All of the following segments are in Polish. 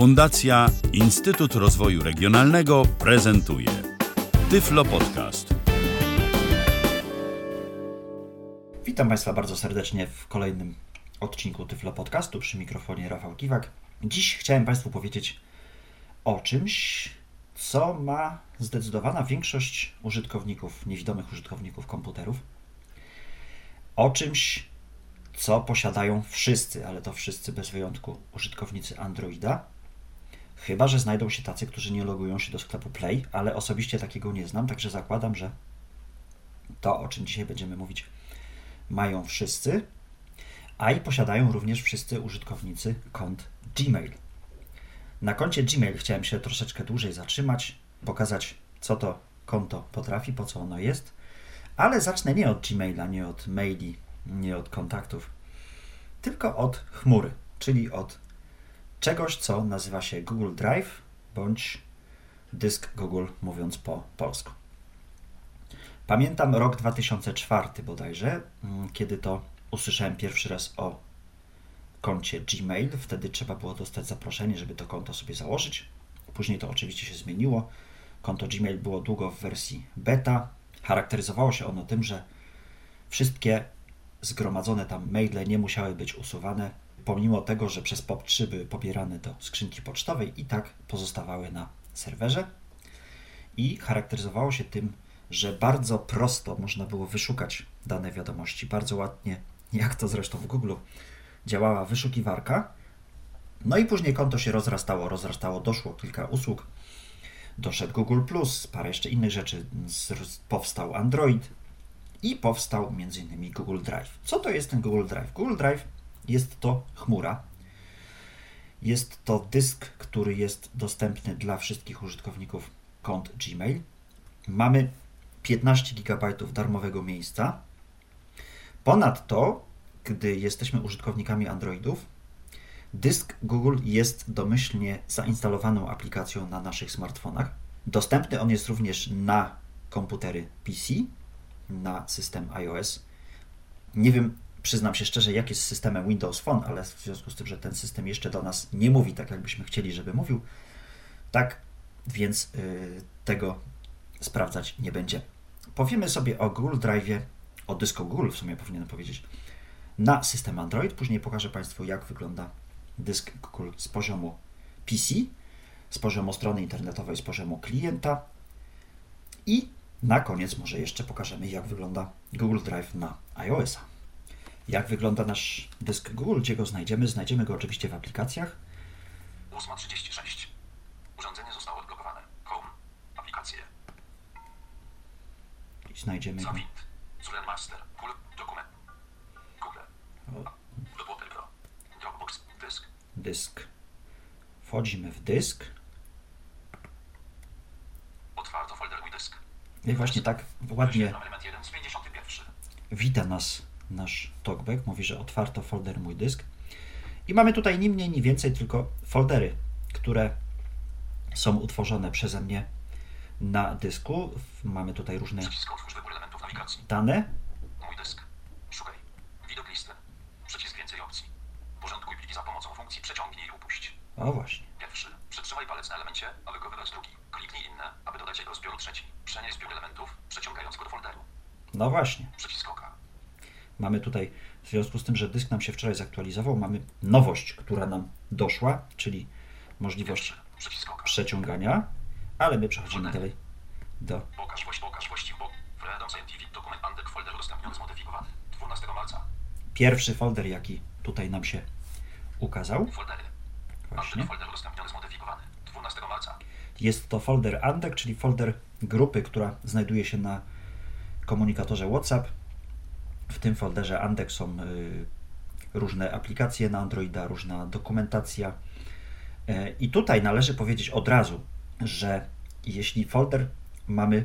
Fundacja Instytut Rozwoju Regionalnego prezentuje Tyflo Podcast. Witam Państwa bardzo serdecznie w kolejnym odcinku Tyflo Podcastu przy mikrofonie Rafał Kiwak. Dziś chciałem Państwu powiedzieć o czymś, co ma zdecydowana większość użytkowników, niewidomych użytkowników komputerów. O czymś, co posiadają wszyscy, ale to wszyscy bez wyjątku użytkownicy Androida. Chyba, że znajdą się tacy, którzy nie logują się do sklepu Play, ale osobiście takiego nie znam, także zakładam, że to, o czym dzisiaj będziemy mówić, mają wszyscy, a i posiadają również wszyscy użytkownicy kont Gmail. Na koncie Gmail chciałem się troszeczkę dłużej zatrzymać, pokazać, co to konto potrafi, po co ono jest, ale zacznę nie od Gmaila, nie od maili, nie od kontaktów, tylko od chmury, czyli od czegoś, co nazywa się Google Drive bądź dysk Google, mówiąc po polsku. Pamiętam rok 2004 bodajże, mm, kiedy to usłyszałem pierwszy raz o koncie Gmail. Wtedy trzeba było dostać zaproszenie, żeby to konto sobie założyć. Później to oczywiście się zmieniło. Konto Gmail było długo w wersji beta. Charakteryzowało się ono tym, że wszystkie zgromadzone tam maile nie musiały być usuwane, pomimo tego, że przez POP3 były pobierane do skrzynki pocztowej i tak pozostawały na serwerze. I charakteryzowało się tym, że bardzo prosto można było wyszukać dane wiadomości, bardzo ładnie, jak to zresztą w Google działała wyszukiwarka. No i później konto się rozrastało, rozrastało, doszło kilka usług, doszedł Google parę jeszcze innych rzeczy, powstał Android i powstał m.in. Google Drive. Co to jest ten Google Drive? Google Drive jest to chmura. Jest to dysk, który jest dostępny dla wszystkich użytkowników kont Gmail. Mamy 15 GB darmowego miejsca. Ponadto, gdy jesteśmy użytkownikami Androidów, dysk Google jest domyślnie zainstalowaną aplikacją na naszych smartfonach. Dostępny on jest również na komputery PC, na system iOS. Nie wiem, przyznam się szczerze, jak jest z systemem Windows Phone, ale w związku z tym, że ten system jeszcze do nas nie mówi tak, jakbyśmy chcieli, żeby mówił, tak więc yy, tego sprawdzać nie będzie. Powiemy sobie o Google Drive, o dysku Google w sumie powinienem powiedzieć, na system Android. Później pokażę Państwu, jak wygląda dysk Google z poziomu PC, z poziomu strony internetowej, z poziomu klienta i na koniec może jeszcze pokażemy, jak wygląda Google Drive na iOS-a. Jak wygląda nasz dysk Google, gdzie go znajdziemy? Znajdziemy go oczywiście w aplikacjach. 8.36. Urządzenie zostało odblokowane. Home. Aplikacje. I znajdziemy go. Zulen Master. Google. Dokument. Google. Dopłotel Pro. Dropbox. Dysk. dysk. Wchodzimy w dysk. Otwarto folder mój dysk. I właśnie tak ładnie Wyświetlam element 1 z 51. wita nas nasz talkback. Mówi, że otwarto folder mój dysk. I mamy tutaj ni mniej, ni więcej, tylko foldery, które są utworzone przeze mnie na dysku. Mamy tutaj różne dane. Mój dysk. Szukaj. Widok listy. Przycisk więcej opcji. Porządkuj pliki za pomocą funkcji przeciągnij i upuść. O właśnie. Pierwszy. Przytrzymaj palec na elemencie, aby go wybrać drugi. Kliknij inne, aby dodać jego zbioru trzeci. Przenieś zbiór elementów, przeciągając go do folderu. No właśnie. Przycisk oka. Mamy tutaj, w związku z tym, że dysk nam się wczoraj zaktualizował, mamy nowość, która nam doszła, czyli możliwość przeciągania, ale my przechodzimy dalej do Pokaż właść, pokaż właściw, bo Freedom Scientific dokument Andek folder udostępniony zmodyfikowany 12 marca. pierwszy folder, jaki tutaj nam się ukazał. Właśnie. Andek folder udostępniony zmodyfikowany 12 marca. Jest to folder Andek, czyli folder grupy, która znajduje się na komunikatorze WhatsApp. W tym folderze Andek są y, różne aplikacje na Androida, różna dokumentacja. Y, I tutaj należy powiedzieć od razu, że jeśli folder mamy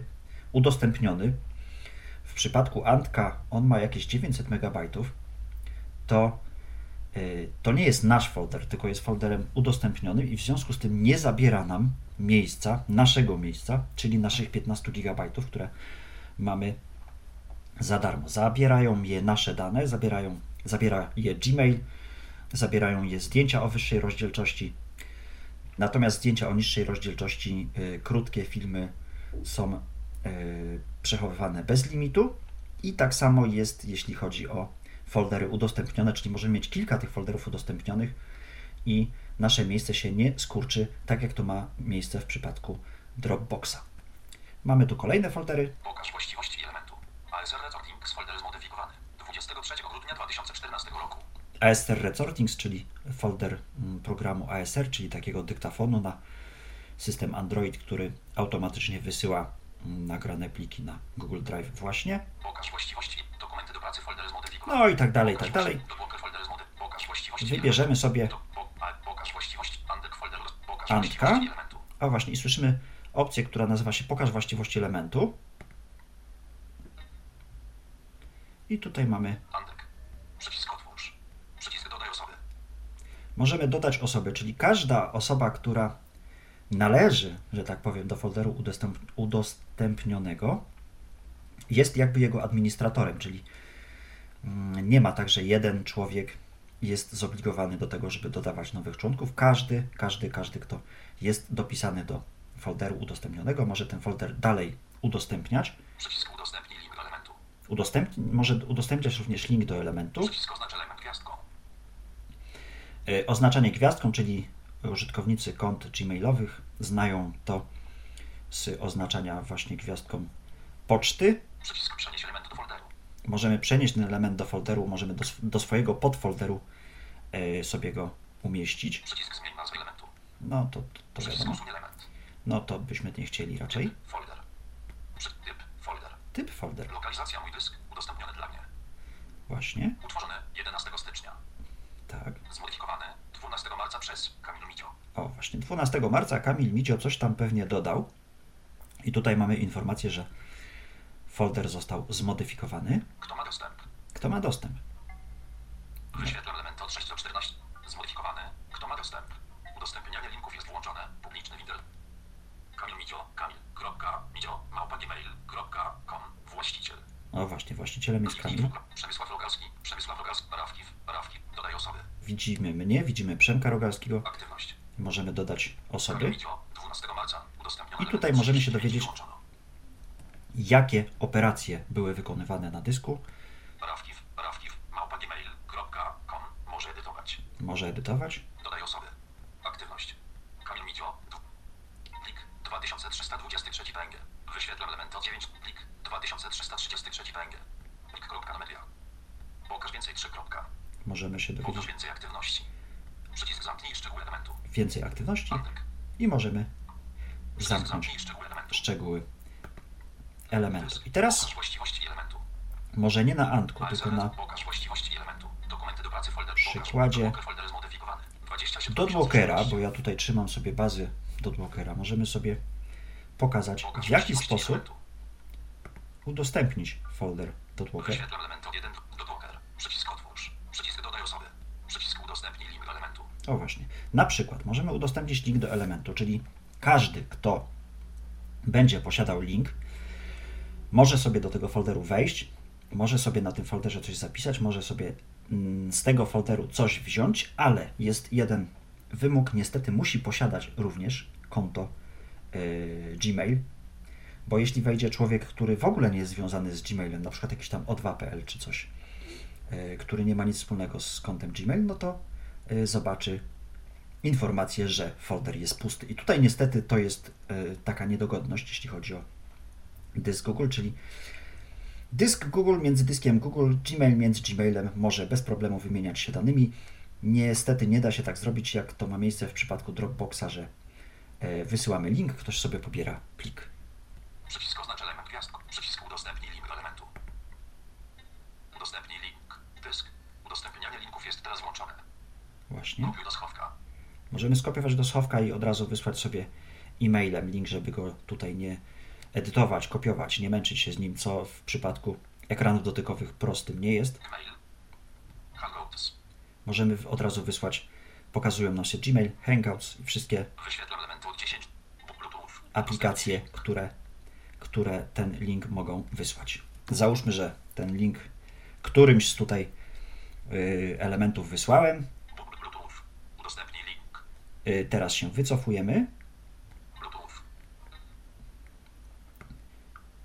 udostępniony, w przypadku Antka on ma jakieś 900 MB, to y, to nie jest nasz folder, tylko jest folderem udostępnionym i w związku z tym nie zabiera nam miejsca, naszego miejsca, czyli naszych 15 GB, które mamy za darmo. Zabierają je nasze dane, zabierają, zabiera je Gmail, zabierają je zdjęcia o wyższej rozdzielczości, Natomiast zdjęcia o niższej rozdzielczości, y, krótkie filmy są y, przechowywane bez limitu. I tak samo jest, jeśli chodzi o foldery udostępnione, czyli możemy mieć kilka tych folderów udostępnionych i nasze miejsce się nie skurczy, tak jak to ma miejsce w przypadku Dropboxa. Mamy tu kolejne foldery. Pokaż właściwości. ASR Resorting z folder zmodyfikowany. 23 grudnia 2014 roku. ASR Resortings, czyli folder mm, programu ASR, czyli takiego dyktafonu na system Android, który automatycznie wysyła mm, nagrane pliki na Google Drive właśnie. Pokaż właściwości. Dokumenty do pracy folder zmodyfikowany. No i tak dalej, i tak dalej. Wybierzemy sobie Antka. A właśnie, i słyszymy opcję, która nazywa się Pokaż właściwości elementu. I tutaj mamy. Przycisk otwórz. Przycisk dodaj osoby. możemy dodać osoby, czyli każda osoba, która należy, że tak powiem, do folderu udostęp, udostępnionego, jest jakby jego administratorem, czyli mm, nie ma tak, że jeden człowiek jest zobligowany do tego, żeby dodawać nowych członków. Każdy, każdy, każdy, kto jest dopisany do folderu udostępnionego, może ten folder dalej udostępniać. Przycisk elementu. Udostępni, może udostępniać również link do elementu. Element gwiazdką. E, Oznaczanie gwiazdką, czyli użytkownicy kont gmailowych znają to z oznaczania właśnie gwiazdką poczty. Przycisk przenieść element do folderu. Możemy przenieść ten element do folderu, możemy do, do swojego podfolderu e, sobie go umieścić. Przycisk zmień nazwę elementu. No to, to, to wiadomo. No to byśmy nie chcieli raczej. Folder. Typ folder. Lokalizacja mój dysk. Udostępniony dla mnie. właśnie. Utworzony 11 stycznia. Tak. Zmodyfikowany 12 marca przez Kamil Micio. O, właśnie 12 marca Kamil Micio coś tam pewnie dodał. I tutaj mamy informację, że folder został zmodyfikowany. Kto ma dostęp? Kto ma dostęp? Wyświetlam elementy od 6 do 14. Zmodyfikowany. Kto ma dostęp? Udostępnianie linków jest włączone. Publiczny window. Kamil Micio. Kamil. Kropka. Micio. Małpa gmail.com. Właściciel. O, właśnie, właścicielem jest Kamil. Przemysław Rogalski. Przemysław Rogalski. Rafkiw. Rafkiw. Dodaj osoby. Widzimy mnie, widzimy Przemka Rogalskiego. Aktywność. Możemy dodać osoby. Micio. 12 marca. Udostępniony I tutaj element możemy się 39 dowiedzieć-. Jakie operacje były wykonywane na dysku. Rafkiw. Rafkiw. Małpa gmail.com. Może edytować. Może edytować. Dodaj osoby. Aktywność. Kamil. Du- Plik 2323 PNG. Wyświetlam elementy od 9. Plik 2333 PNG. Plik kropka na media. Pokaż więcej 3 kropka. Możemy się Pokaż dowiedzieć więcej aktywności. Przycisk zamknij szczegóły elementu. więcej aktywności Antek. i możemy Przycisk zamknąć szczegóły elementu. szczegóły elementu. I teraz Pokaż może nie na Antku, tylko na Pokaż przykładzie Pokaż folder zmodyfikowany. 27 Dotwalkera, bo ja tutaj trzymam sobie bazy Dotwalkera. Możemy sobie pokazać Pokaż w jaki sposób. Udostępnić folder Dotwalker. Wyświetlam element od 1 do Docker. Przycisk otwórz. Przycisk dodaj osoby. Przycisk udostępnij link do elementu. O właśnie. Na przykład możemy udostępnić link do elementu, czyli każdy, kto będzie posiadał link, może sobie do tego folderu wejść, może sobie na tym folderze coś zapisać, może sobie mm, z tego folderu coś wziąć, ale jest jeden wymóg, niestety musi posiadać również konto yy, Gmail, bo jeśli wejdzie człowiek, który w ogóle nie jest związany z Gmailem, na przykład jakiś tam O2.pl czy coś, yy, który nie ma nic wspólnego z kontem Gmail, no to yy, zobaczy informację, że folder jest pusty. I tutaj niestety to jest yy, taka niedogodność, jeśli chodzi o dysk Google, czyli dysk Google między dyskiem Google, Gmail między Gmailem może bez problemu wymieniać się danymi. Niestety nie da się tak zrobić, jak to ma miejsce w przypadku Dropboxa, że e, wysyłamy link, ktoś sobie pobiera plik. Przycisk oznacz element gwiazdką. Przycisk udostępnij link do elementu. Udostępnij link. Dysk. Udostępnianie linków jest teraz włączone. Właśnie. Kopiuj do schowka. Możemy skopiować do schowka i od razu wysłać sobie e-mailem link, żeby go tutaj nie edytować, kopiować, nie męczyć się z nim, co w przypadku ekranów dotykowych prostym nie jest. Gmail. Hangouts. Możemy od razu wysłać, pokazują nam się Gmail, Hangouts i wszystkie Wyświetlam elementy od 10. Bluetooth. aplikacje, które, które ten link mogą wysłać. Załóżmy, że ten link którymś z tutaj y, elementów wysłałem. Y, Teraz się wycofujemy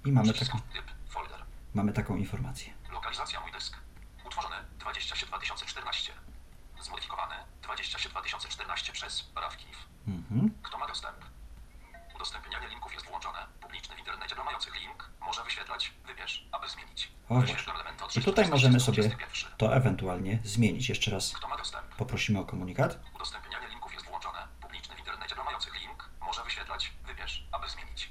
i mamy taką, mamy taką informację. Lokalizacja mój dysk. Utworzony 20 2014. Zmodyfikowany 20 2014 przez Rawkiw. Mhm. Kto ma dostęp? Udostępnianie linków jest internecie dla mających link może wyświetlać. Wybierz, aby zmienić. O I tutaj możemy sobie 21. to ewentualnie zmienić. Jeszcze raz Kto ma dostęp? poprosimy o komunikat. Udostępnianie linków jest włączone. Publiczny w internecie dla mających link może wyświetlać. Wybierz, aby zmienić.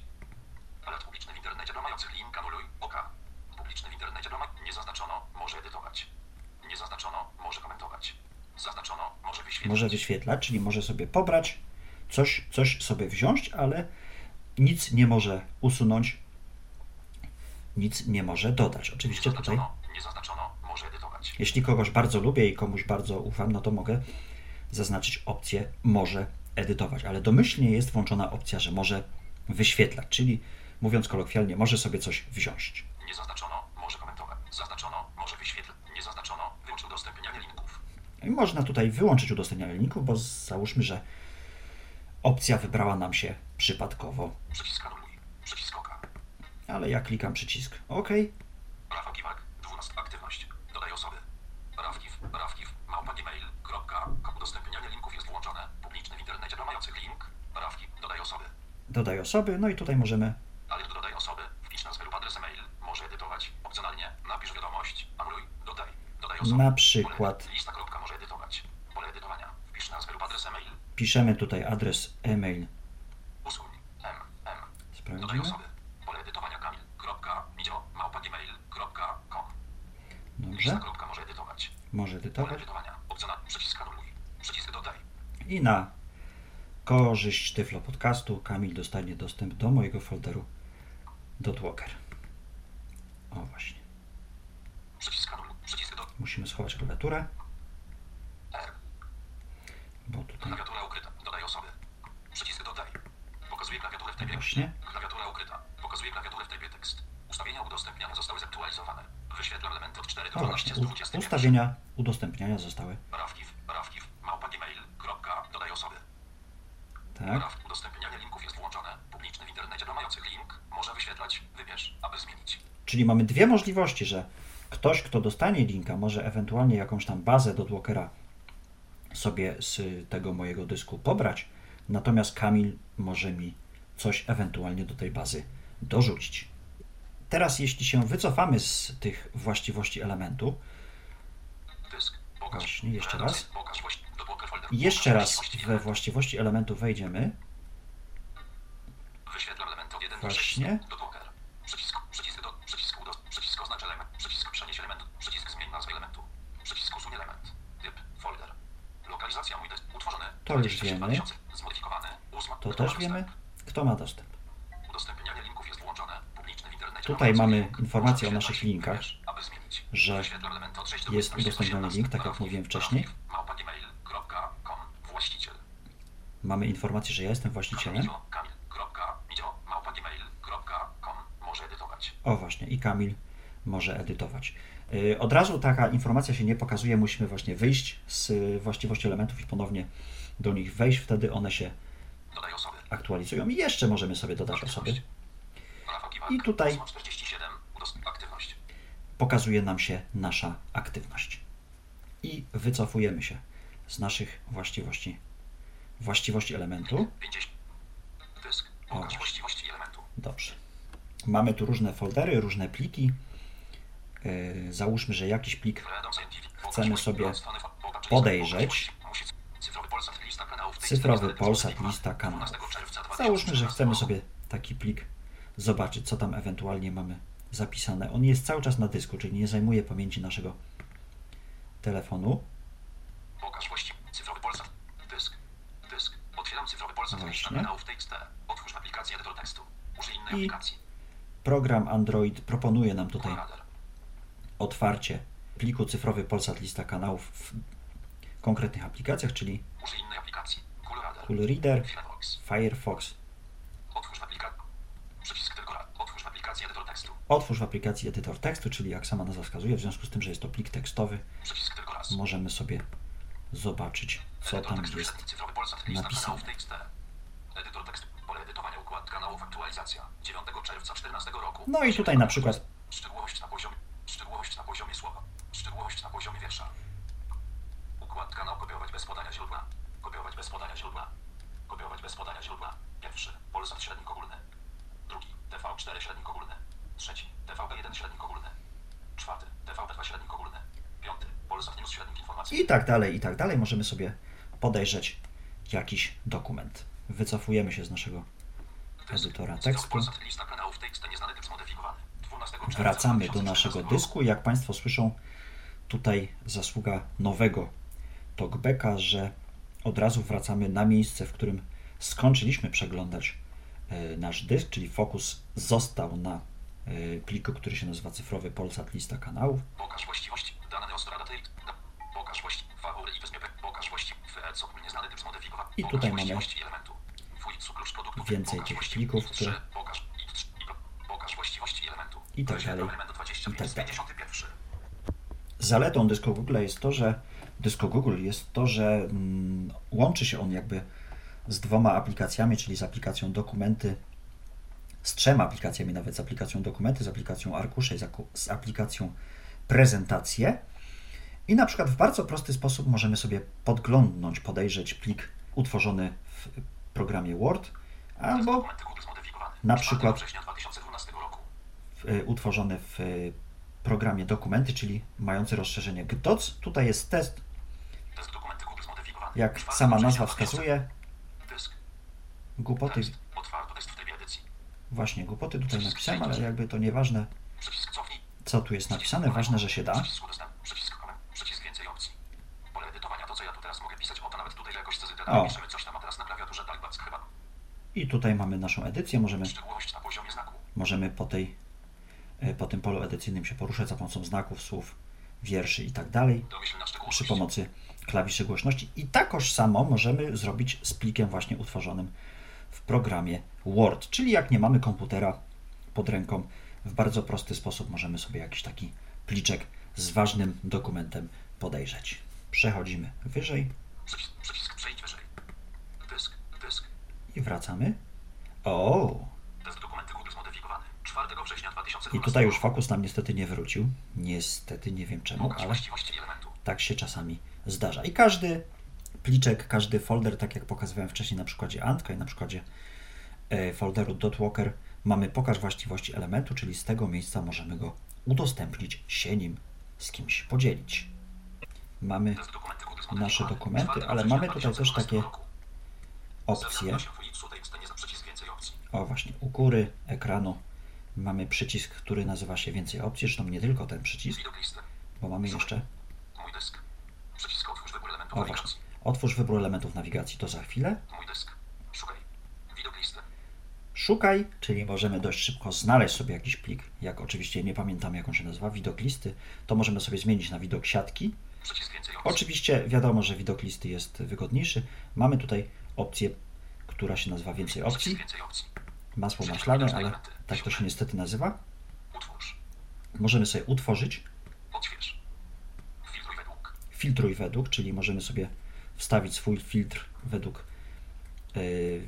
Alert publiczny w internecie dla mających link anuluj. OK. Publiczny w internecie ma... Nie zaznaczono, może edytować. Nie zaznaczono, może komentować. Zaznaczono, może wyświetlać. Może wyświetlać, czyli może sobie pobrać, coś, coś sobie wziąć, ale nic nie może usunąć, nic nie może dodać. Oczywiście tutaj, zaznaczono, nie zaznaczono, może edytować. jeśli kogoś bardzo lubię i komuś bardzo ufam, no to mogę zaznaczyć opcję może edytować, ale domyślnie jest włączona opcja, że może wyświetlać, czyli mówiąc kolokwialnie, może sobie coś wziąć. Nie zaznaczono, może komentować. Zaznaczono, może wyświetlać. Nie zaznaczono, wyłącz udostępnianie linków. I można tutaj wyłączyć udostępnianie linków, bo załóżmy, że opcja wybrała nam się przypadkowo, Przycisk anuluj. Przycisk OK. ale ja klikam przycisk OK. Rafał Kiwak, 12. Aktywność. Dodaj osoby. Rafkiw, rafkiw, małpa gmail.com. Udostępnianie linków jest włączone. Publiczny w internecie dla mających link. Rafkiw, dodaj osoby. Dodaj osoby, no i tutaj możemy Alert dodaj osoby. Wpisz nazwę lub adres e-mail. Może edytować. Opcjonalnie. Napisz wiadomość. Anuluj. Dodaj. Dodaj osoby. Na przykład. Pole, lista kropka może edytować. Pole edytowania. Wpisz nazwę lub adres e-mail. Piszemy tutaj adres e-mail. Sprawdzimy. Dobrze, może edytować. może edytować. I na korzyść Tyflo Podcastu Kamil dostanie dostęp do mojego folderu Dotwalker. O właśnie. Musimy schować klawiaturę, R. bo tutaj Klawiatura ukryta. Dodaj osoby. Przycisk dodaj. Pokazuje klawiaturę w trybie. Właśnie. Klawiatura ukryta. Pokazuje klawiaturę w trybie tekst. Ustawienia udostępniania zostały zaktualizowane. Wyświetlam elementy od 4 do O właśnie, 12 z 20. u- ustawienia udostępniania zostały. Rafkiw, rafkiw, małpa gmail, kropka, dodaj osoby. Tak, Raf, udostępnianie linków jest włączone. Publiczny w internecie dla mających link może wyświetlać. Wybierz, aby zmienić. czyli mamy dwie możliwości, że ktoś, kto dostanie linka, może ewentualnie jakąś tam bazę do Dwalkera sobie z tego mojego dysku pobrać, natomiast Kamil może mi coś ewentualnie do tej bazy dorzucić. Teraz, jeśli się wycofamy z tych właściwości elementu. Właśnie, jeszcze raz. Jeszcze raz we właściwości elementu wejdziemy, Wyświetlam element od 1 do Właśnie. 6. Do bloker. Przycisk. Przycisk do. Przycisk udo. Przycisk oznacz element. Przycisk przenieś element. Przycisk zmień nazwę elementu. Przycisk usuń element. Typ. Folder. Lokalizacja mój dysk. Utworzony. To już 27 wiemy. 2000. Zmodyfikowany. Ósma. to też wiemy? Kto ma dostęp. Udostępnianie linków jest włączone. Publiczny w internecie. Tutaj mamy informacje o naszych linkach, Wybierz, aby zmienić. że Wyświetlam element od 6 do jest 15, udostępniony 18. link, tak jak mówiłem wcześniej. Mamy informację, że ja jestem właścicielem. O właśnie, i Kamil może edytować. Yy, Od razu taka informacja się nie pokazuje, musimy właśnie wyjść z y, właściwości elementów i ponownie do nich wejść, wtedy one się Dodaj osoby. Aktualizują i jeszcze możemy sobie dodać osoby. I tutaj- 847, udost- aktywność. Pokazuje nam się nasza aktywność. I wycofujemy się z naszych właściwości właściwości elementu. 50. Dysk. O, Pokaż właśnie. właściwości elementu. Dobrze. Mamy tu różne foldery, różne pliki. Yy, Załóżmy, że jakiś plik Chcemy sobie podejrzeć. Cyfrowy Polsat, lista kanałów. tekst, cyfrowy lista Polsat, lista lista kanałów. 12 czerwca Załóżmy, że 2013 chcemy sobie taki plik zobaczyć, co tam ewentualnie mamy zapisane. On jest cały czas na dysku, czyli nie zajmuje pamięci naszego telefonu. Pokaż właści... Cyfrowy Polsat. Dysk. Dysk. Otwieram cyfrowy Polsat, lista kanałów TXT. Otwórz aplikację edytor tekstu. Użyj innej I- aplikacji. Program Android proponuje nam tutaj otwarcie pliku cyfrowy Polsat lista kanałów w konkretnych aplikacjach, czyli. Cool Reader, Firefox. Otwórz aplikację. Przycisk tylko raz. Otwórz aplikację edytor tekstu. Otwórz w aplikacji edytor tekstu, czyli jak sama nazwa wskazuje, w związku z tym, że jest to plik tekstowy, możemy sobie zobaczyć, co Edytor tam tekstu, jest cyfrowy Polsat, napisane. kanałów TXT. Edytor tekstu, pole edytowania, układ kanałów, aktualizacja. 9 czerwca 14 roku. No i tutaj na przykład Szczegółowość na poziomie, szczegółowość na poziomie słowa. Szczegółowość na poziomie wiersza. Układ kanał kopiować bez podania źródła. Kopiować bez podania źródła. Kopiować bez podania źródła. Pierwszy. Polsat średnik ogólny. Drugi. TV4 średnik ogólny. Trzeci. TVP1 średnik ogólny. Czwarty. TVP2 średnik ogólny. Piąty. Polsat News średnik informacji. i tak dalej, i tak dalej. Możemy sobie podejrzeć jakiś dokument. Wycofujemy się z naszego edytora tekstu. Polsat lista kanałów TXT nieznany typ zmodyfikowany. 12 czerwca Wracamy do 2014 naszego dysku. Jak Państwo słyszą, tutaj zasługa nowego talkbacka, że od razu wracamy na miejsce, w którym skończyliśmy przeglądać e, nasz dysk, czyli fokus został na e, pliku, który się nazywa cyfrowy Polsat lista kanałów. Pokaż właściwości. Dane Pokaż właściwości. Fawory i wezmie. Pokaż właściwości. FEC ogólnie znany typ zmodyfikowany. I tutaj mamy więcej tych plików, które-. Pokaż właściwości elementu. I tak dalej. Element 20, I tak dalej. 51. Zaletą dysku Google jest to, że dysku Google jest to, że mm, łączy się on jakby z dwoma aplikacjami, czyli z aplikacją dokumenty, z trzema aplikacjami, nawet z aplikacją dokumenty, z aplikacją arkusze i z aplikacją prezentacje. I na przykład w bardzo prosty sposób możemy sobie podglądnąć, podejrzeć plik utworzony w programie Word albo na 4 przykład- września 2012 roku. w, y, utworzony w y, programie dokumenty, czyli mający rozszerzenie GDOC. Tutaj jest test. Jak 4 sama nazwa 2000. wskazuje, głupoty, właśnie głupoty tutaj napisałem, ale jakby to nieważne, co tu jest napisane, ważne, że się da. O. I tutaj mamy naszą edycję, możemy, możemy po, tej, y, po tym polu edycyjnym się poruszać za pomocą znaków, słów, wierszy i tak dalej. Przy pomocy klawiszy głośności i takoż samo możemy zrobić z plikiem właśnie utworzonym w programie Word, czyli jak nie mamy komputera pod ręką, w bardzo prosty sposób możemy sobie jakiś taki pliczek z ważnym dokumentem podejrzeć. Przechodzimy wyżej przejdź wyżej. Dysk. Dysk. i wracamy. O! Test dokumenty Google zmodyfikowany. 4 września 2012 I tutaj już fokus nam niestety nie wrócił. Niestety nie wiem czemu, ale tak się czasami zdarza. I każdy pliczek, każdy folder, tak jak pokazywałem wcześniej na przykładzie Antka i na przykładzie e, folderu .walker, mamy pokaż właściwości elementu, czyli z tego miejsca możemy go udostępnić, się nim z kimś podzielić. Mamy nasze dokumenty, 4 ale mamy tutaj też 2012 takie opcje. O właśnie, u góry ekranu mamy przycisk, który nazywa się więcej opcji, zresztą nie tylko ten przycisk, bo mamy jeszcze otwórz wybór elementów O właśnie. nawigacji. Otwórz wybór elementów nawigacji, to za chwilę. Mój dysk. Szukaj. Widok listy. Szukaj, czyli możemy dość szybko znaleźć sobie jakiś plik. Jak oczywiście nie pamiętam, jak on się nazywa, widok listy, to możemy sobie zmienić na widok siatki. Oczywiście wiadomo, że widok listy jest wygodniejszy. Mamy tutaj opcję, która się nazywa więcej opcji, masło maślane, ale tak to się niestety nazywa. Utwórz. Możemy sobie utworzyć Odśwież. Filtruj według. czyli możemy sobie wstawić swój filtr według yy,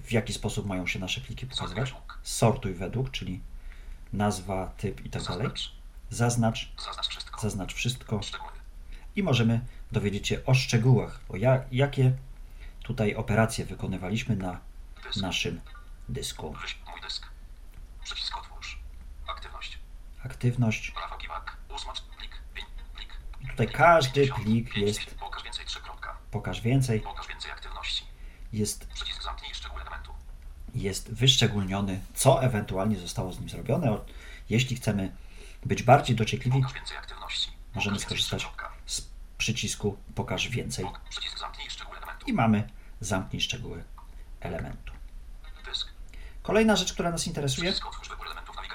w jaki sposób mają się nasze pliki pokazywać. Sortuj według, czyli nazwa, typ i tak dalej. Zaznacz. Zaznacz, wszystko. i możemy dowiedzieć się o szczegółach, o ja, jakie tutaj operacje wykonywaliśmy na naszym dysku. Wyś... Mój dysk. Przycisk otwórz. Aktywność. Aktywność. Rafał Kiwak. Ósmacz. Plik. Pięć. Plik. I tutaj każdy 50, plik jest, Pokaż więcej. Jest, Przycisk zamknij szczegóły elementu. jest wyszczególniony, co ewentualnie zostało z nim zrobione. Jeśli chcemy być bardziej dociekliwi, możemy skorzystać z przycisku pokaż więcej. I mamy zamknij szczegóły elementu. Kolejna rzecz, która nas interesuje,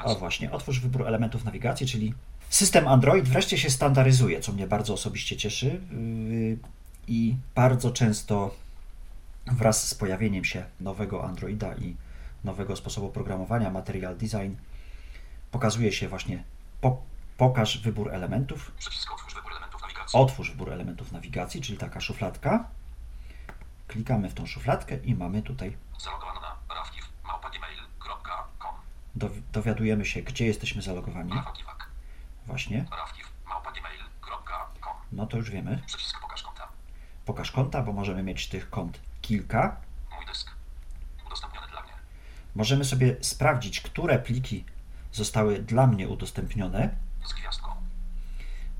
o właśnie, otwórz wybór elementów nawigacji, czyli system Android wreszcie się standaryzuje, co mnie bardzo osobiście cieszy yy, i bardzo często wraz z pojawieniem się nowego Androida i nowego sposobu programowania, Material Design, pokazuje się właśnie po, pokaż wybór elementów Przycisk otwórz wybór elementów nawigacji. nawigacji. Otwórz wybór elementów nawigacji, czyli taka szufladka. Klikamy w tą szufladkę i mamy tutaj, dowi- dowiadujemy się, gdzie jesteśmy zalogowani. Właśnie, no to już wiemy. Przycisk pokaż konta. Pokaż konta, bo możemy mieć tych kont kilka. Mój dysk. Udostępniony dla mnie. Możemy sobie sprawdzić, które pliki zostały dla mnie udostępnione. Z gwiazdką.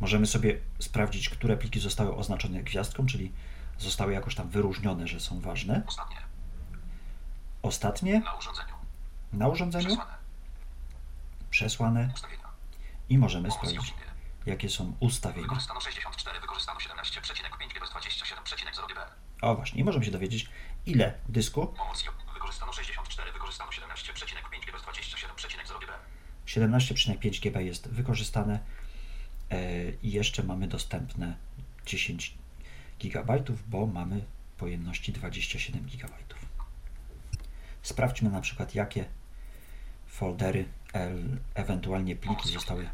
Możemy sobie sprawdzić, które pliki zostały oznaczone gwiazdką, czyli zostały jakoś tam wyróżnione, że są ważne. Ostatnie. Ostatnie Na urządzeniu. na urządzeniu Przesłane. przesłane Ustawienia. I możemy sprawdzić, jakie są ustawienia. Wykorzystano 64, wykorzystano 17,5 GB 27,0 GB. O właśnie, i możemy się dowiedzieć, ile dysku wykorzystano 64, wykorzystano 17,5 GB 27,0 GB. 17,5 GB jest wykorzystane e, i jeszcze mamy dostępne 10 GB, bo mamy pojemności 27 GB. Sprawdźmy na przykład, jakie foldery, el, ewentualnie pliki zostały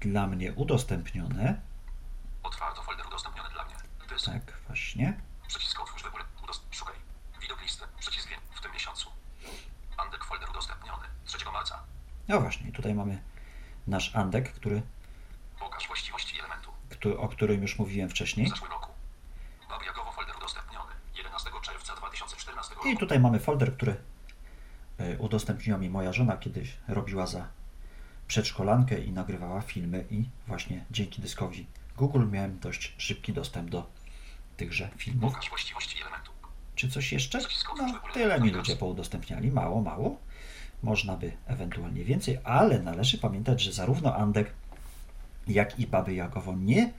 dla mnie. udostępnione. Otwarto folder udostępniony dla mnie. Tak, właśnie. Przycisk otwórz wybór. Udost... Szukaj. Widok listy. Przycisk w tym miesiącu. Andek folder udostępniony. 3 marca. No właśnie, tutaj mamy nasz Andek, który, Pokaż właściwości elementu. który, o którym już mówiłem W wcześniej. zeszłym roku. Folder udostępniony. 11 czerwca 2014 roku. I tutaj mamy folder, który udostępniła mi moja żona kiedyś robiła za przedszkolankę i nagrywała filmy i właśnie dzięki dyskowi Google miałem dość szybki dostęp do tychże filmów. Pokaż właściwości elementu. Czy coś jeszcze? No, tyle mi ludzie poudostępniali, mało, mało. Można by ewentualnie więcej, ale należy pamiętać, że zarówno Andek, jak i Baby Jagowo nie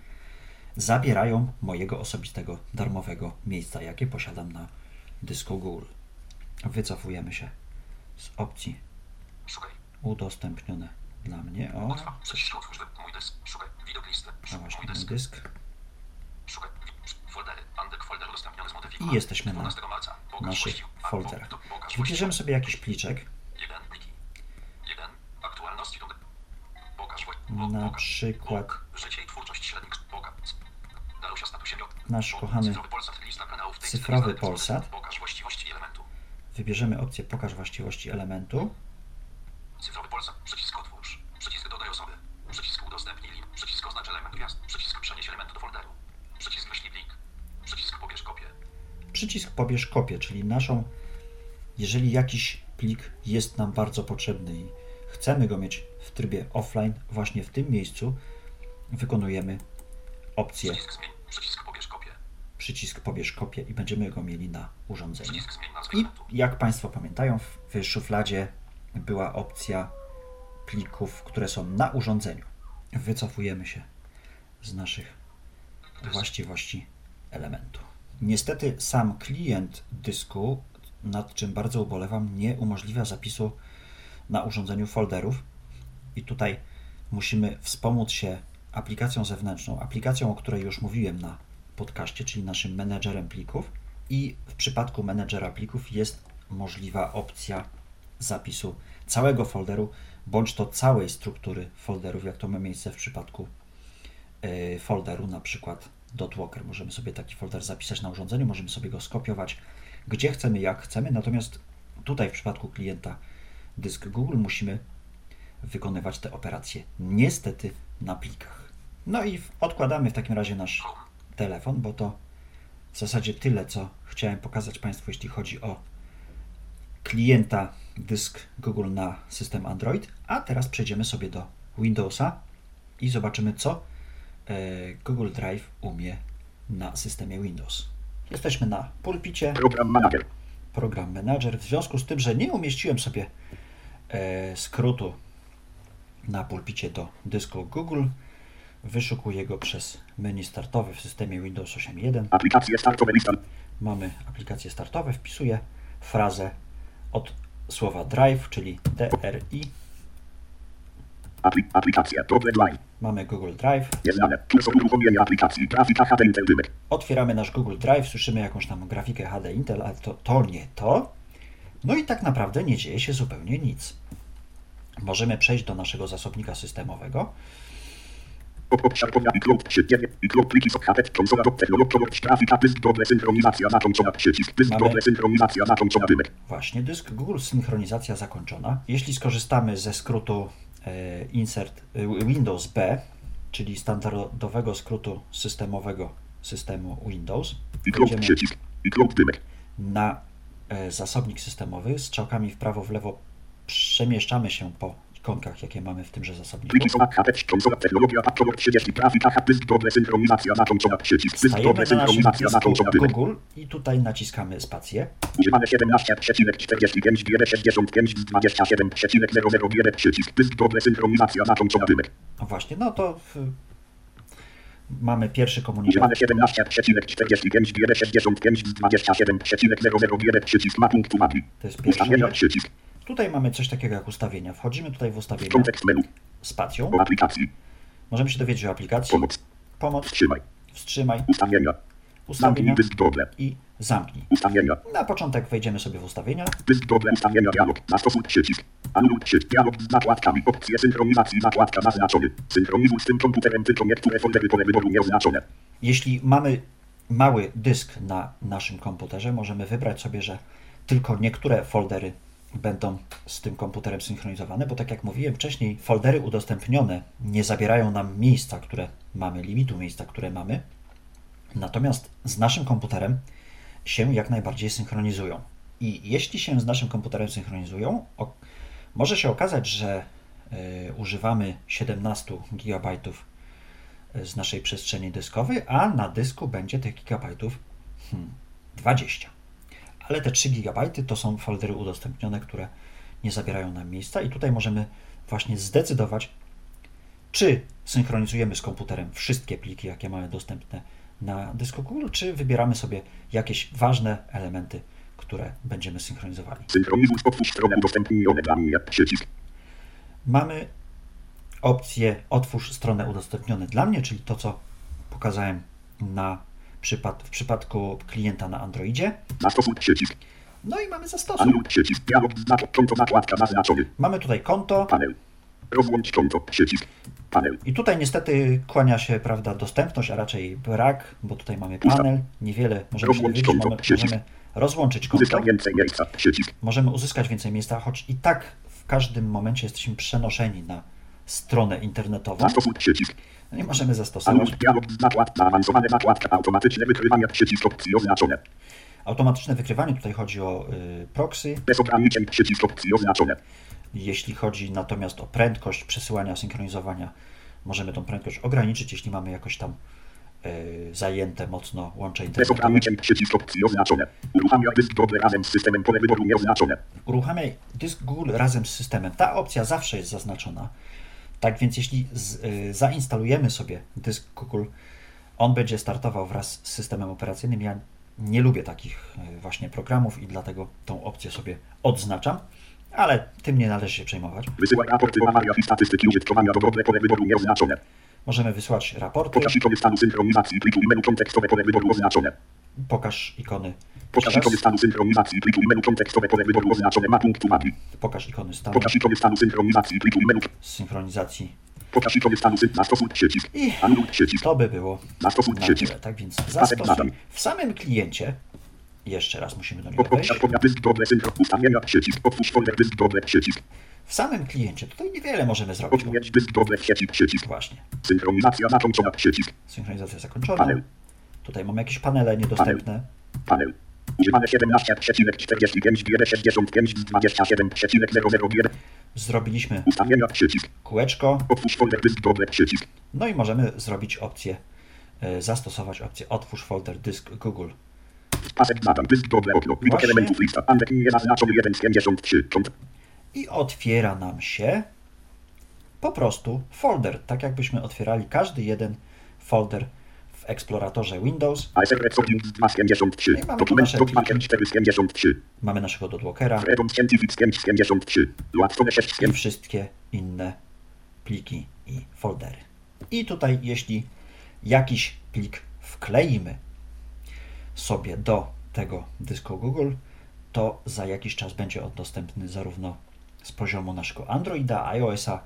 zabierają mojego osobistego darmowego miejsca, jakie posiadam na dysku Google. Wycofujemy się z opcji Szukaj. udostępnione dla mnie. O, Otwórz. Przycisk otwórz mój dysk. Szukaj. Widok listy. Szukaj. Mój dysk. dysk. Szukaj. Foldery. Andek folder udostępniony zmodyfikowany. I jesteśmy na 12 marca. w Pokaż naszych folderach. Pokaż Wybierzemy sobie jakiś pliczek, na przykład. Nasz kochany Cyfrowy Polsat. Lista kanałów. Tekst, cyfrowy lista- Polsat. Pokaż właściwości elementu. Wybierzemy opcję Pokaż właściwości elementu. Cyfrowy Polsat. Przycisk otwórz. Przycisk dodaj osoby. Przycisk udostępnij link. Przycisk oznacz element gwiazd. Przycisk przenieś elementu do folderu. Przycisk wyślij link. Przycisk pobierz kopię. Przycisk Pobierz kopię, czyli naszą, jeżeli jakiś plik jest nam bardzo potrzebny i chcemy go mieć w trybie offline, właśnie w tym miejscu wykonujemy opcję Przycisk zmień. Przycisk pobierz kopię. Przycisk Pobierz kopię i będziemy go mieli na urządzeniu. I jak Państwo pamiętają, w- w szufladzie była opcja plików, które są na urządzeniu. Wycofujemy się z naszych właściwości elementu. Niestety sam klient dysku, nad czym bardzo ubolewam, nie umożliwia zapisu na urządzeniu folderów. I tutaj musimy wspomóc się aplikacją zewnętrzną, aplikacją, o której już mówiłem na podcaście, czyli naszym menedżerem plików. I w przypadku menedżera plików jest możliwa opcja zapisu całego folderu, bądź to całej struktury folderów, jak to ma miejsce w przypadku y, folderu, na przykład .walker. Możemy sobie taki folder zapisać na urządzeniu, możemy sobie go skopiować gdzie chcemy, jak chcemy, natomiast tutaj w przypadku klienta dysk Google musimy wykonywać te operacje niestety na plikach. No i odkładamy w takim razie nasz telefon, bo to w zasadzie tyle, co chciałem pokazać Państwu, jeśli chodzi o klienta dysk Google na system Android. A teraz przejdziemy sobie do Windowsa i zobaczymy, co e, Google Drive umie na systemie Windows. Jesteśmy na pulpicie, Program Manager. program Manager. W związku z tym, że nie umieściłem sobie e, skrótu na pulpicie do dysku Google, wyszukuję go przez menu startowe w systemie Windows 8.1. Aplikacje startowe lista. Mamy aplikacje startowe, wpisuję frazę od słowa drive, czyli DRI. Apli aplikacje. Problem line. Mamy Google Drive. Nieznane. Uruchomienia aplikacji. Grafika HD Intel Dymek. Otwieramy nasz Google Drive, słyszymy jakąś tam grafikę HD Intel, ale to, to nie to. No i tak naprawdę nie dzieje się zupełnie nic. Możemy przejść do naszego zasobnika systemowego. Dymek. Właśnie, dysk Google synchronizacja zakończona. Jeśli skorzystamy ze skrótu e, insert e, Windows B, czyli standardowego skrótu systemowego systemu Windows, dymek. na e, zasobnik systemowy, strzałkami w prawo, w lewo przemieszczamy się po ikonkach, jakie mamy w tymże zasobniku. Pliki są akapet konsola technologia patcholog 30 grafika pysk doble synchronizacja zakończona przycisk pysk Stajemy doble na naszym dysku. Google i tutaj naciskamy spację. Używane 17,45 GB 65 27,00 GB przycisk pysk doble synchronizacja zakończona dymek. No właśnie, no to w, mamy pierwszy komunikat. Używane 17,45 GB 65 27,00 GB przycisk mapping to mapping. To jest pierwszy Ustawienia numer. przycisk. Tutaj mamy coś takiego jak ustawienia. Wchodzimy tutaj w ustawienia Kontekst menu. spacją. Możemy się dowiedzieć o aplikacji. Pomoc. Pomoc, Wstrzymaj. wstrzymaj, Ustawienia. Ustawienia i zamknij. Ustawienia. Na początek wejdziemy sobie w ustawienia. Pysk doble ustawienia dialog. Zastosuj przycisk. Anuluj przycisk. Dialog z zakładkami. Opcje synchronizacji. Zakładka zaznaczony. Synchronizuj z tym komputerem tylko niektóre foldery pole wyboru nieoznaczone. Jeśli mamy mały dysk na naszym komputerze, możemy wybrać sobie, że tylko niektóre foldery będą z tym komputerem synchronizowane, bo tak jak mówiłem wcześniej, foldery udostępnione nie zabierają nam miejsca, które mamy, limitu miejsca, które mamy, natomiast z naszym komputerem się jak najbardziej synchronizują. I jeśli się z naszym komputerem synchronizują, może się okazać, że y, używamy 17 GB z naszej przestrzeni dyskowej, a na dysku będzie tych gigabajtów hmm, 20. Ale te 3 GB to są foldery udostępnione, które nie zabierają nam miejsca i tutaj możemy właśnie zdecydować, czy synchronizujemy z komputerem wszystkie pliki, jakie mamy dostępne na dysku Google, czy wybieramy sobie jakieś ważne elementy, które będziemy synchronizowali. Synchronizuj. Otwórz stronę dla mnie. Przycisk. Mamy opcję Otwórz stronę udostępnione dla mnie, czyli to, co pokazałem na przypad w przypadku klienta na Androidzie. Zastosuj przycisk. No i mamy zastosuj. Przycisk. Dialog konto zakładka zaznaczony. Mamy tutaj konto Panel. Rozłącz konto. Przycisk. Panel. i tutaj niestety kłania się prawda, dostępność, a raczej brak, bo tutaj mamy panel. Niewiele możemy się Rozłącz dowiedzieć. konto. Możemy rozłączyć konto. Uzyskaj więcej miejsca. Przycisk. Możemy uzyskać więcej miejsca, choć i tak w każdym momencie jesteśmy przenoszeni na stronę internetową. Zastosuj przycisk. No nie możemy zastosować. Dialog zakładka. Automatyczne wykrywanie. Przycisk opcji oznaczone. Automatyczne wykrywanie, tutaj chodzi o y, proxy. Bez ograniczeń. Przycisk opcji oznaczone. Jeśli chodzi natomiast o prędkość przesyłania, synchronizowania, możemy tą prędkość ograniczyć, jeśli mamy jakoś tam y, zajęte mocno łącze Bez internetowe. ograniczeń. Przycisk opcji oznaczone. Uruchamia dysk doble razem z systemem pole wyboru nieoznaczone. Uruchamiaj dysk Google razem z systemem. Ta opcja zawsze jest zaznaczona. Tak więc jeśli z, y, zainstalujemy sobie dysk Google, on będzie startował wraz z systemem operacyjnym. Ja nie lubię takich y, właśnie programów i dlatego tą opcję sobie odznaczam, ale tym nie należy się przejmować. Wysyłaj raporty i statystyki użytkowania pole wyboru nieoznaczone. Możemy wysłać raporty, Pokaż ikony stanu synchronizacji pliku i menu kontekstowe pole wyboru oznaczone. Pokaż ikony, Pokaż ikony stanu synchronizacji pliku menu kontekstowe pole wyboru oznaczone. Mapping to mapping. pokaż ikony stanu Pokaż ikony stanu synchronizacji pliku menu. synchronizacji Pokaż ikony stanu synchronizacji. Zastosuj przycisk. I- Anuluj przycisk. To by było Zastosuj przycisk. Tak więc zastosuj. W samym kliencie, jeszcze raz musimy do niego wejść. Ustawienia przycisk. Otwórz folder dysk doble przycisk. w samym kliencie, tutaj niewiele możemy zrobić. Odmienić dysk doble przycisk. Właśnie, Synchronizacja zakończona przycisk. synchronizacja zakończona. Panel. Tutaj mamy jakieś panele niedostępne. Panel. Używane 17,45 GB 65 27,00 GB. Zrobiliśmy Ustawienia przycisk. kółeczko, Otwórz folder dysk doble przycisk. no i możemy zrobić opcję, e, zastosować opcję Otwórz folder dysk Google. Pasek dysk doble okno. Widok elementów lista. Andek niezaznaczony 1 z 53. Kont- I otwiera nam się po prostu folder, tak jakbyśmy otwierali każdy jeden folder w eksploratorze Windows. A secret sorting 2 z 53. No i mamy Dokument nasze Document pliki. 4 z 53. Mamy naszego dodwalkera Freedom Scientific z 5 z 53. Luatone 6 z i 5. wszystkie inne pliki i foldery. I tutaj, jeśli jakiś plik wkleimy sobie do tego dysku Google, to za jakiś czas będzie on dostępny zarówno z poziomu naszego Androida, iOS-a,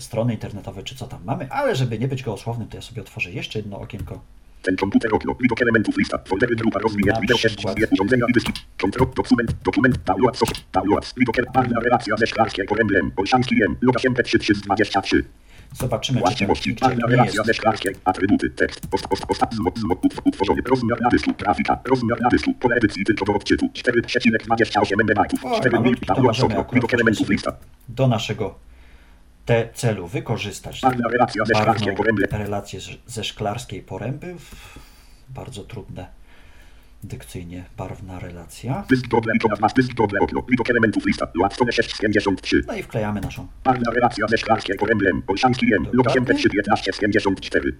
strony internetowe, czy co tam mamy, ale żeby nie być gołosłownym, to ja sobie otworzę jeszcze jedno okienko. Ten komputer okno. Widok elementów lista. Foldery grupa urządzenia i dyski. Kontrol. Dokument. Dokument. Widok parna relacja ze. Loga 73323. Zobaczymy, czy ten nie jest. ze. Atrybuty. Tekst. Post. Post. Post. Utworzony. Rozmiar na dysku. Grafika. Rozmiar na dysku. Pole edycji tylko odczytu. 4,28 MB. O, 4 malutki, to Download. możemy Soft. akurat Widok elementów lista. do naszego te celu wykorzystać. Parna relacja ze szklarskiej relację z- ze szklarskiej poręby. Bardzo trudne dykcyjnie barwna relacja. Dysk doble i to na dysk doble okno. Widok elementów lista. Łatwone 653. No i wklejamy naszą. Parna relacja ze szklarskiej poręblem. 73354.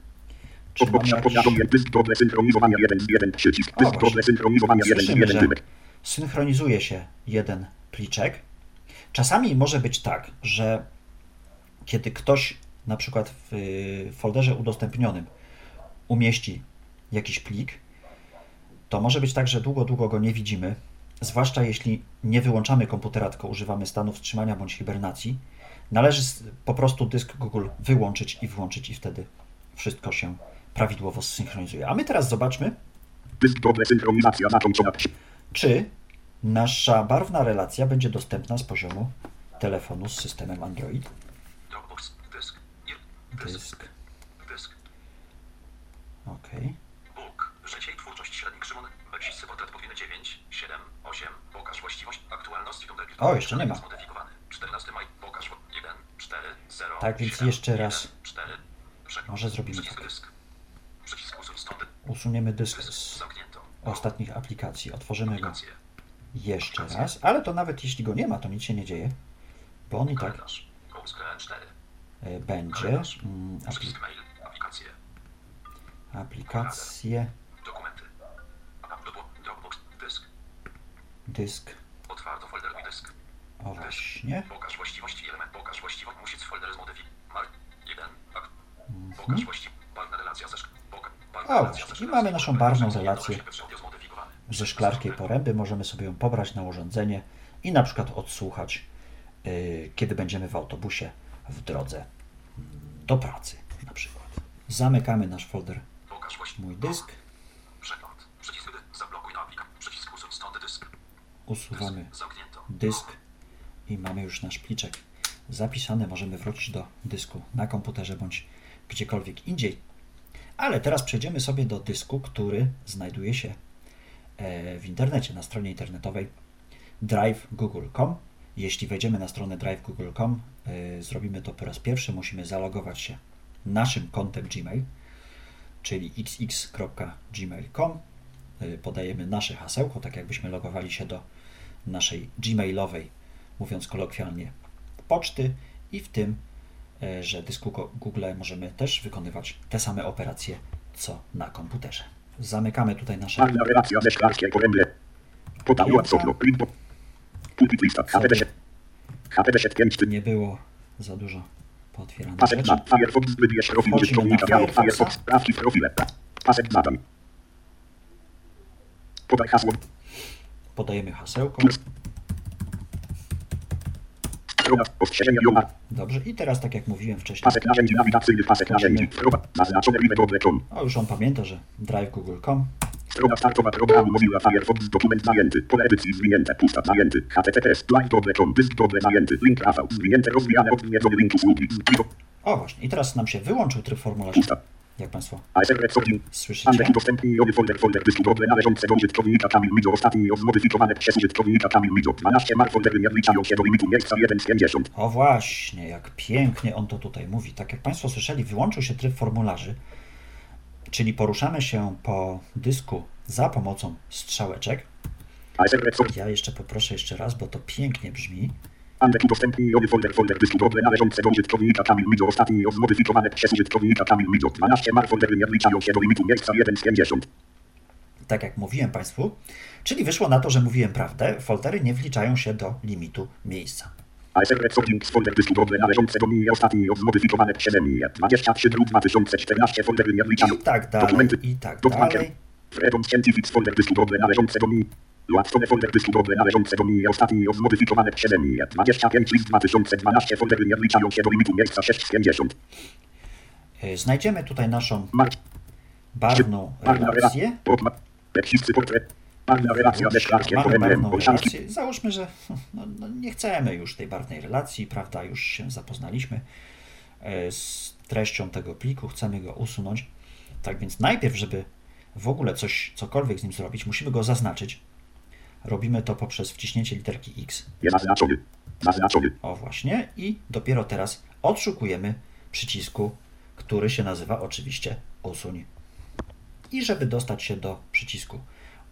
Czy Podczas mamy jakiś... powiadomień dysk doble synchronizowania 1 z 1 przycisk. Właśnie. doble synchronizowania 1 z Słyszymy, 1 że dymek. synchronizuje się jeden pliczek. Czasami może być tak, że kiedy ktoś na przykład w y, folderze udostępnionym umieści jakiś plik, to może być tak, że długo, długo go nie widzimy, zwłaszcza jeśli nie wyłączamy komputera, tylko używamy stanu wstrzymania bądź hibernacji. Należy po prostu dysk Google wyłączyć i włączyć i wtedy wszystko się prawidłowo zsynchronizuje. A my teraz zobaczmy, czy nasza barwna relacja będzie dostępna z poziomu telefonu z systemem Android. Dropbox. Dysk. Nie. Dysk. Dysk. Dysk. OK. Bóg. Życie i twórczość średnik Szymon. Beksisty portret podwójny 9, 7, 8. Pokaż właściwość. Aktualność. O, jeszcze nie ma. Zmodyfikowany. 14 maj. Pokaż. 1, 4, 0. Tak, więc 7, jeszcze 1, raz. 4. Przegląd. Może zrobimy tak. dysk. Usuniemy dysk z ostatnich aplikacji. Otworzymy go jeszcze raz, ale to nawet jeśli go nie ma, to nic się nie dzieje, bo on i tak Kalendarz. Kołskren 4. e, będzie. Kalendarz. Mm, apli-. Aplikacje. aplikacje, Dokumenty. Dropbox. Dysk. dysk. Otwarto folder dysk. O właśnie. Pokaż właściwości element. Pokaż właściwość. Musi z folder zmodyfikować. Mark 1. Ak. Mhm. Pokaż właściwość. Relacja ze O, właśnie. I mamy naszą barwną relację. Ze szklarskiej poręby możemy sobie ją pobrać na urządzenie i na przykład odsłuchać, yy, kiedy będziemy w autobusie w drodze do pracy na przykład. Zamykamy nasz folder. Mój dysk, usuwamy dysk i mamy już nasz pliczek zapisany. Możemy wrócić do dysku na komputerze bądź gdziekolwiek indziej. Ale teraz przejdziemy sobie do dysku, który znajduje się e, w internecie, na stronie internetowej. Drivegoogle.com. Jeśli wejdziemy na stronę drivegoogle.com, e, zrobimy to po raz pierwszy, musimy zalogować się naszym kontem Gmail, czyli xx.gmail.com. E, Podajemy nasze hasełko, tak jakbyśmy logowali się do naszej gmailowej, mówiąc kolokwialnie, poczty i w tym, e, że dysku Go- Google możemy też wykonywać te same operacje, co na komputerze. Zamykamy tutaj nasze relacja ze. Podałła okno. Print po. Pulpit lista. HTTP 7. HTTP 5. nie było za dużo Pasek rzeczy. na Firefox profil użytkownika dialog profile. Pasek. Podaj hasło. Podajemy hasełko. Strona. Ostrzeżenia Joma. Dobrze, i teraz tak jak mówiłem wcześniej, Pasek narzędzi nawigacyjny. Pasek narzędzi. Strona. Naznaczone rive.com. o już on pamięta, że drivegoogle.com Strona startowa programu Mozilla Firefox. Dokument zajęty. Pole edycji zwinięte. Pusta. Zajęty. HTTPS. Dysk doble zajęty. Link Rafał. Zwinięte. Rozwijane. Odmierzony link usługi. O właśnie, i teraz nam się wyłączył tryb formularza, Pusta. jak Państwo słyszycie. Andek udostępniony folder folder dysku doble należącego użytkownika Kamil. Ostatnio zmodyfikowane przez użytkownika Kamil Midzo. 12 mar foldery nie wliczają się do limitu miejsca 1 z 50. O właśnie, jak pięknie on to tutaj mówi. Tak jak Państwo słyszeli, wyłączył się tryb formularzy, czyli poruszamy się po dysku za pomocą strzałeczek. Ja jeszcze poproszę jeszcze raz, bo to pięknie brzmi. Udostępniony folder folder dysku doble należącego użytkownika Kamil Midzo. Ostatnio zmodyfikowane przez użytkownika Kamil Midzo. 12 mar foldery nie wliczają się do limitu miejsca 1 z 50. Tak jak mówiłem Państwu, czyli wyszło na to, że mówiłem prawdę, foldery nie wliczają się do limitu miejsca. ASR Recording z folder dysku doble należącego mnie ostatnio zmodyfikowane przeze mnie. 23 druk 2014 foldery nie wliczają. I tak dalej, Dokumenty. i tak Documenty. dalej. Freedom Scientific folder dysku doble należącego mi. Łatwone folder dysku dobre należące do mnie ostatni od zmodyfikowane przeze mnie. 25 list 2012 foldery nie wliczają się do limitu miejsca 6 z 50. E, Znajdziemy tutaj naszą barwną relację. portret. Relację. Załóżmy, że no, no, nie chcemy już tej barwnej relacji, prawda? Już się zapoznaliśmy e, z treścią tego pliku, chcemy go usunąć. Tak więc najpierw, żeby w ogóle coś, cokolwiek z nim zrobić, musimy go zaznaczyć. Robimy to poprzez wciśnięcie literki X. Naznaczony. O właśnie. I dopiero teraz odszukujemy przycisku, który się nazywa oczywiście usuń. I żeby dostać się do przycisku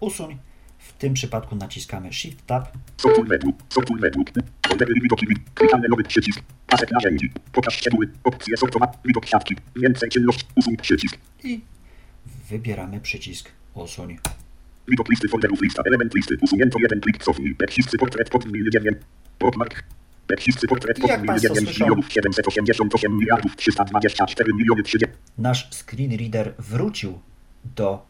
usuń, w tym przypadku naciskamy Shift Tab Sokół menu. Widoki. Klikalny nowy przycisk. Pasek narzędzi. Pokaż szczegóły. Opcje automat. Widok siatki. Więcej. Usuń przycisk. i wybieramy przycisk usuń. Widok listy folderów lista. Element listy. Usunięto jeden plik cofnij. Portret portret milionów 788 miliardów 324 miliony 30. Nasz screen reader wrócił do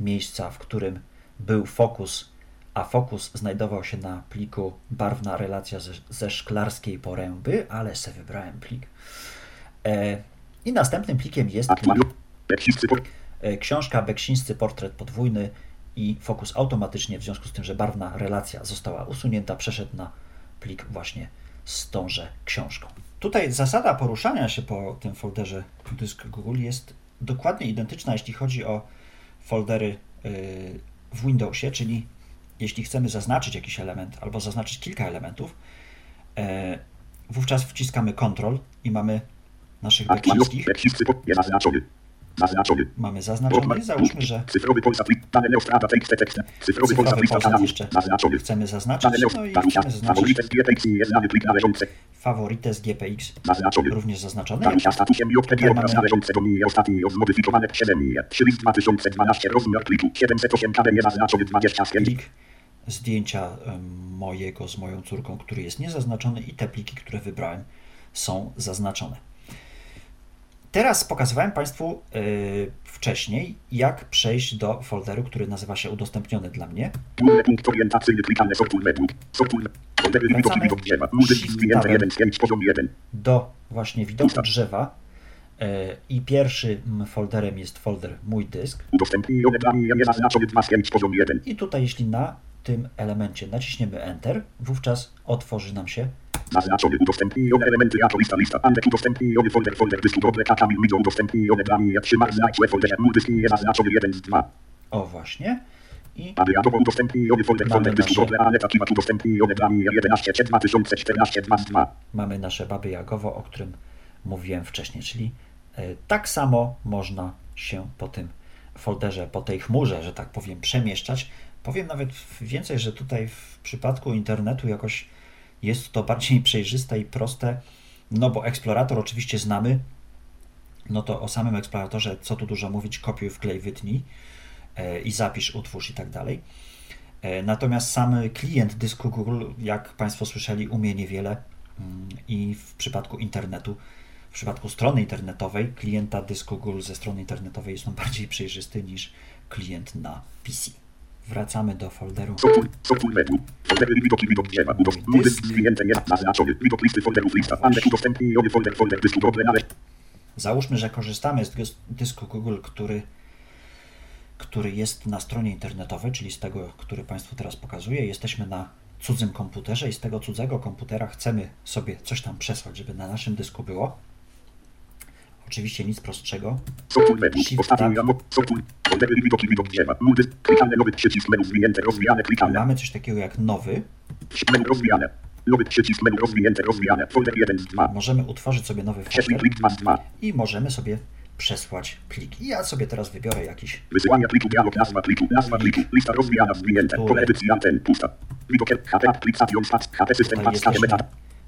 miejsca, w którym był fokus, a fokus znajdował się na pliku barwna relacja ze, ze szklarskiej poręby, ale se wybrałem plik. E, I następnym plikiem jest plik e, książka Beksińscy portret podwójny i fokus automatycznie, w związku z tym, że barwna relacja została usunięta, przeszedł na plik właśnie z tąże książką. Tutaj zasada poruszania się po tym folderze dysk Google jest dokładnie identyczna, jeśli chodzi o foldery yy, w Windowsie, czyli jeśli chcemy zaznaczyć jakiś element albo zaznaczyć kilka elementów, e, wówczas wciskamy Ctrl i mamy naszych Aktualno. Naznaczony. mamy zaznaczony, załóżmy, że Cyfrowy Polsat plik. Dane Neostrata tekst tekst. Cyfrowy Polsat jeszcze Naznaczony. chcemy zaznaczyć, no i chcemy zaznaczyć Faworyte z GPX nieznany plik należący. Favorites GPX, Naznaczony. również zaznaczony. Starusia statusem JPG Tutaj obraz mamy- należące do mnie ostatni od zmodyfikowane przeze mnie. 3 list 2012 rozmiar pliku 708 KD nienaznaczony 25. plik zdjęcia mojego z moją córką, który jest niezaznaczony i te pliki, które wybrałem są zaznaczone. Teraz pokazywałem Państwu y, wcześniej, jak przejść do folderu, który nazywa się udostępniony dla mnie. Punkt orientacyjny menu. Sokół Foldery widok drzewa. Muzyk shift zwinięte tabem. 1 z 5 poziom 1. do właśnie widoku drzewa y, i pierwszym folderem jest folder mój dysk. Dla mnie nienaznaczony 2 z 5 poziom 1. I tutaj jeśli na tym elemencie naciśniemy Enter, wówczas otworzy nam się Naznaczony udostępnione elementy jako lista lista. Andek udostępniony folder folder dysku dobre kakami video udostępnione dla mnie 3 mark znajdź folderze mój dysk nienaznaczony 1 z 2. o właśnie i Adrianowo udostępniony folder folder dysku dobre ale taki udostępniony dla mnie 11 2014 2 z 2. mamy nasze baby Jagowo, o którym mówiłem wcześniej, czyli e, tak samo można się po tym folderze, po tej chmurze, że tak powiem, przemieszczać. Powiem nawet więcej, że tutaj w przypadku internetu jakoś jest to bardziej przejrzyste i proste, no bo eksplorator oczywiście znamy, no to o samym eksploratorze, co tu dużo mówić, kopiuj, wklej, wytnij e, i zapisz, utwórz i tak dalej. E, Natomiast sam klient dysku Google, jak Państwo słyszeli, umie niewiele mm, i w przypadku internetu, w przypadku strony internetowej, klienta dysku Google ze strony internetowej jest on bardziej przejrzysty niż klient na PC. Wracamy do folderu. Załóżmy, że korzystamy z dys- dysku Google, który, który jest na stronie internetowej, czyli z tego, który Państwu teraz pokazuję. Jesteśmy na cudzym komputerze i z tego cudzego komputera chcemy sobie coś tam przesłać, żeby na naszym dysku było. Oczywiście nic prostszego. Shift tab. Mamy coś takiego jak nowy. Menu rozwijane. Nowy przycisk menu rozwinięte rozwijane. Folder 1 z 2. Możemy utworzyć sobie nowy folder plik 2 z 2. i możemy sobie przesłać plik. I ja sobie teraz wybiorę jakiś Wysyłanie pliku dialog nazwa pliku. Nazwa pliku. Lista rozwijana zwinięte. Pole edycji anten pusta. Widok HP aplikacjon fax. HP system fax.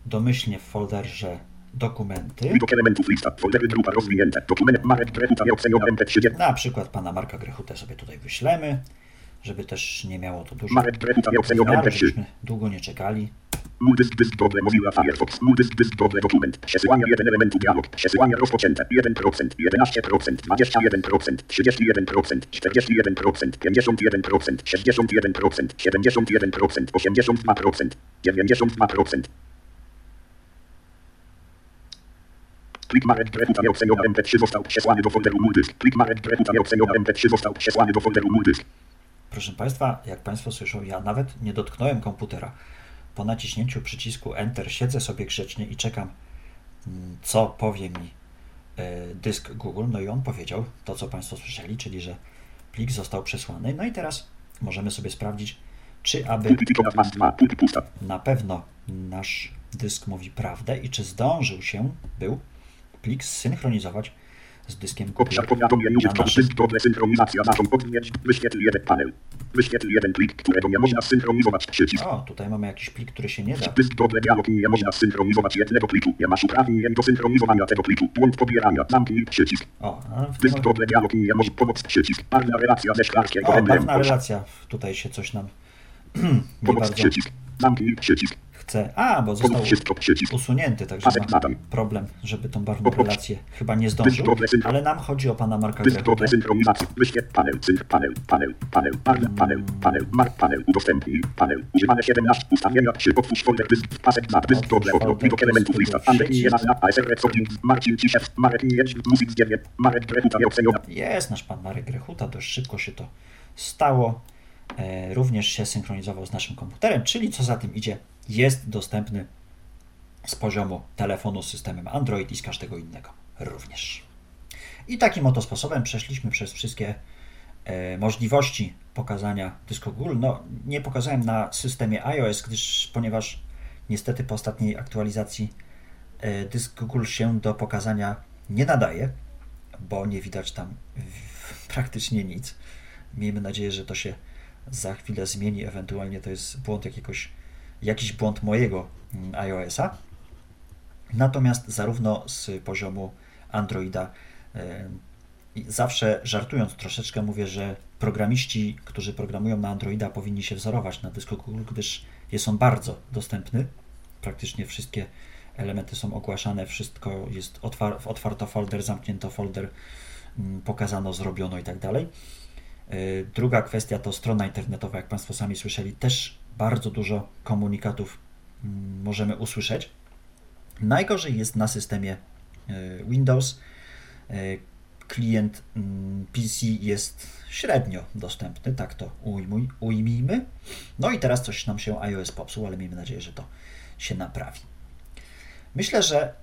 Domyślnie w folderze dokumenty. Widok elementów lista. Foldery grupa rozwinięte. Dokument Marek Drehuta nieoceniona MP30. Na przykład pana Marka Grechutę sobie tutaj wyślemy, żeby też nie miało to dużo Marek Drehuta nieoceniona wymiaru, MP3. żebyśmy długo nie czekali. Muldysk dysk dobre Mozilla Firefox. Muldysk dysk dobre dokument. Przesyłanie jeden elementu dialog. Przesyłanie rozpoczęte. 1%, 11%, 21%, 31%, 41%, 51%, 61%, 71%, 82%, 92%. Plik Marek Grechuta nieoceniona MP3 został przesłany do folderu Muldysk. Plik Marek Grechuta nieoceniona MP3 został przesłany do folderu Muldysk. Proszę Państwa, jak Państwo słyszą, ja nawet nie dotknąłem komputera. Po naciśnięciu przycisku Enter siedzę sobie grzecznie i czekam, mm, co powie mi e, dysk Google. No i on powiedział to, co Państwo słyszeli, czyli że plik został przesłany. No i teraz możemy sobie sprawdzić, czy aby Pulpit ikona masz 2. Pulpit pusta. na pewno nasz dysk mówi prawdę i czy zdążył się, był plik zsynchronizować z dyskiem powiadomień na użytkownik. synchronizacja. Naszą odmieć. Wyświetl jeden panel. Wyświetl jeden plik, którego nie można synchronizować. Przycisk. O, tutaj mamy jakiś plik, który się nie da. Dysk dobre dialog. Nie można synchronizować jednego pliku. Nie masz uprawnień do synchronizowania tego pliku. Błąd pobierania. Zamknij przycisk. O, w Dysk dobre dialog. Nie może pomoc przycisk. Parna relacja ze szklarskiego O, pewna relacja. Tutaj się coś nam nie bardzo przycisk. Zamknij przycisk. Chce. A, bo został usunięty, także Pasek ma nadal. problem, żeby tą barwną relację chyba nie zdążył. Ale nam chodzi o pana Marka panel. Panel. Panel. Panel. Parna panel. Panel. Mark panel. Udostępnij. Panel. Używane 17. Ustawienia 3. Otwórz folder dysk. Pasek. Dysk Widok elementów lista. nie. ASR. Marcin Ciszew. Marek. Muzyk z. Marek Grechuta nieoceniona. Jest nasz pan Marek Grechuta, dość szybko się to stało. E, również się synchronizował z naszym komputerem, czyli co za tym idzie, jest dostępny z poziomu telefonu z systemem Android i z każdego innego również. I takim oto sposobem przeszliśmy przez wszystkie e, możliwości pokazania dysku Google. No, nie pokazałem na systemie iOS, gdyż ponieważ niestety po ostatniej aktualizacji e, dysk Google się do pokazania nie nadaje, bo nie widać tam praktycznie nic. Miejmy nadzieję, że to się za chwilę zmieni, ewentualnie to jest błąd jakiegoś, jakiś błąd mojego mm, iOS-a. Natomiast zarówno z poziomu Androida e, zawsze żartując troszeczkę mówię, że programiści, którzy programują na Androida powinni się wzorować na Google, gdyż jest on bardzo dostępny. Praktycznie wszystkie elementy są ogłaszane, wszystko jest otwar- otwarto folder, zamknięto folder, mm, pokazano, zrobiono i tak dalej. Y, Druga kwestia to strona internetowa, jak Państwo sami słyszeli, też bardzo dużo komunikatów mm, możemy usłyszeć. Najgorzej jest na systemie y, Windows. Y, Klient mm, PC jest średnio dostępny, tak to ujmuj, ujmijmy. No i teraz coś nam się iOS popsuł, ale miejmy nadzieję, że to się naprawi. Myślę, że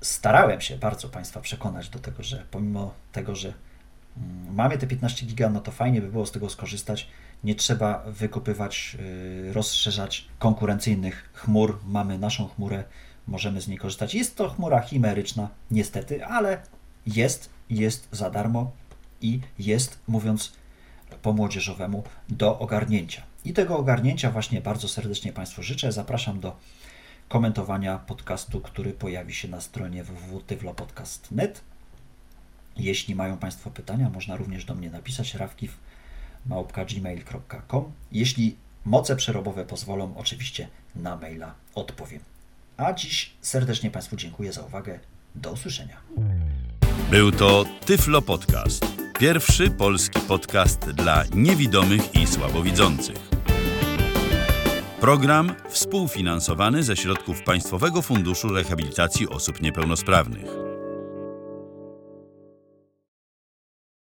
starałem się bardzo Państwa przekonać do tego, że pomimo tego, że mm, mamy te 15 giga, no to fajnie by było z tego skorzystać. Nie trzeba wykupywać, yy, rozszerzać konkurencyjnych chmur. Mamy naszą chmurę, możemy z niej korzystać. Jest to chmura chimeryczna, niestety, ale jest, jest za darmo i jest, mówiąc po młodzieżowemu, do ogarnięcia. I tego ogarnięcia właśnie bardzo serdecznie Państwu życzę. Zapraszam do komentowania podcastu, który pojawi się na stronie www.tyflopodcast.net. Jeśli mają Państwo pytania, można również do mnie napisać rawkiw.gmail.com. Jeśli moce przerobowe pozwolą, oczywiście na maila odpowiem. A dziś serdecznie Państwu dziękuję za uwagę. Do usłyszenia. Był to Tyflo Podcast. Pierwszy polski podcast dla niewidomych i słabowidzących. Program współfinansowany ze środków Państwowego Funduszu Rehabilitacji Osób Niepełnosprawnych.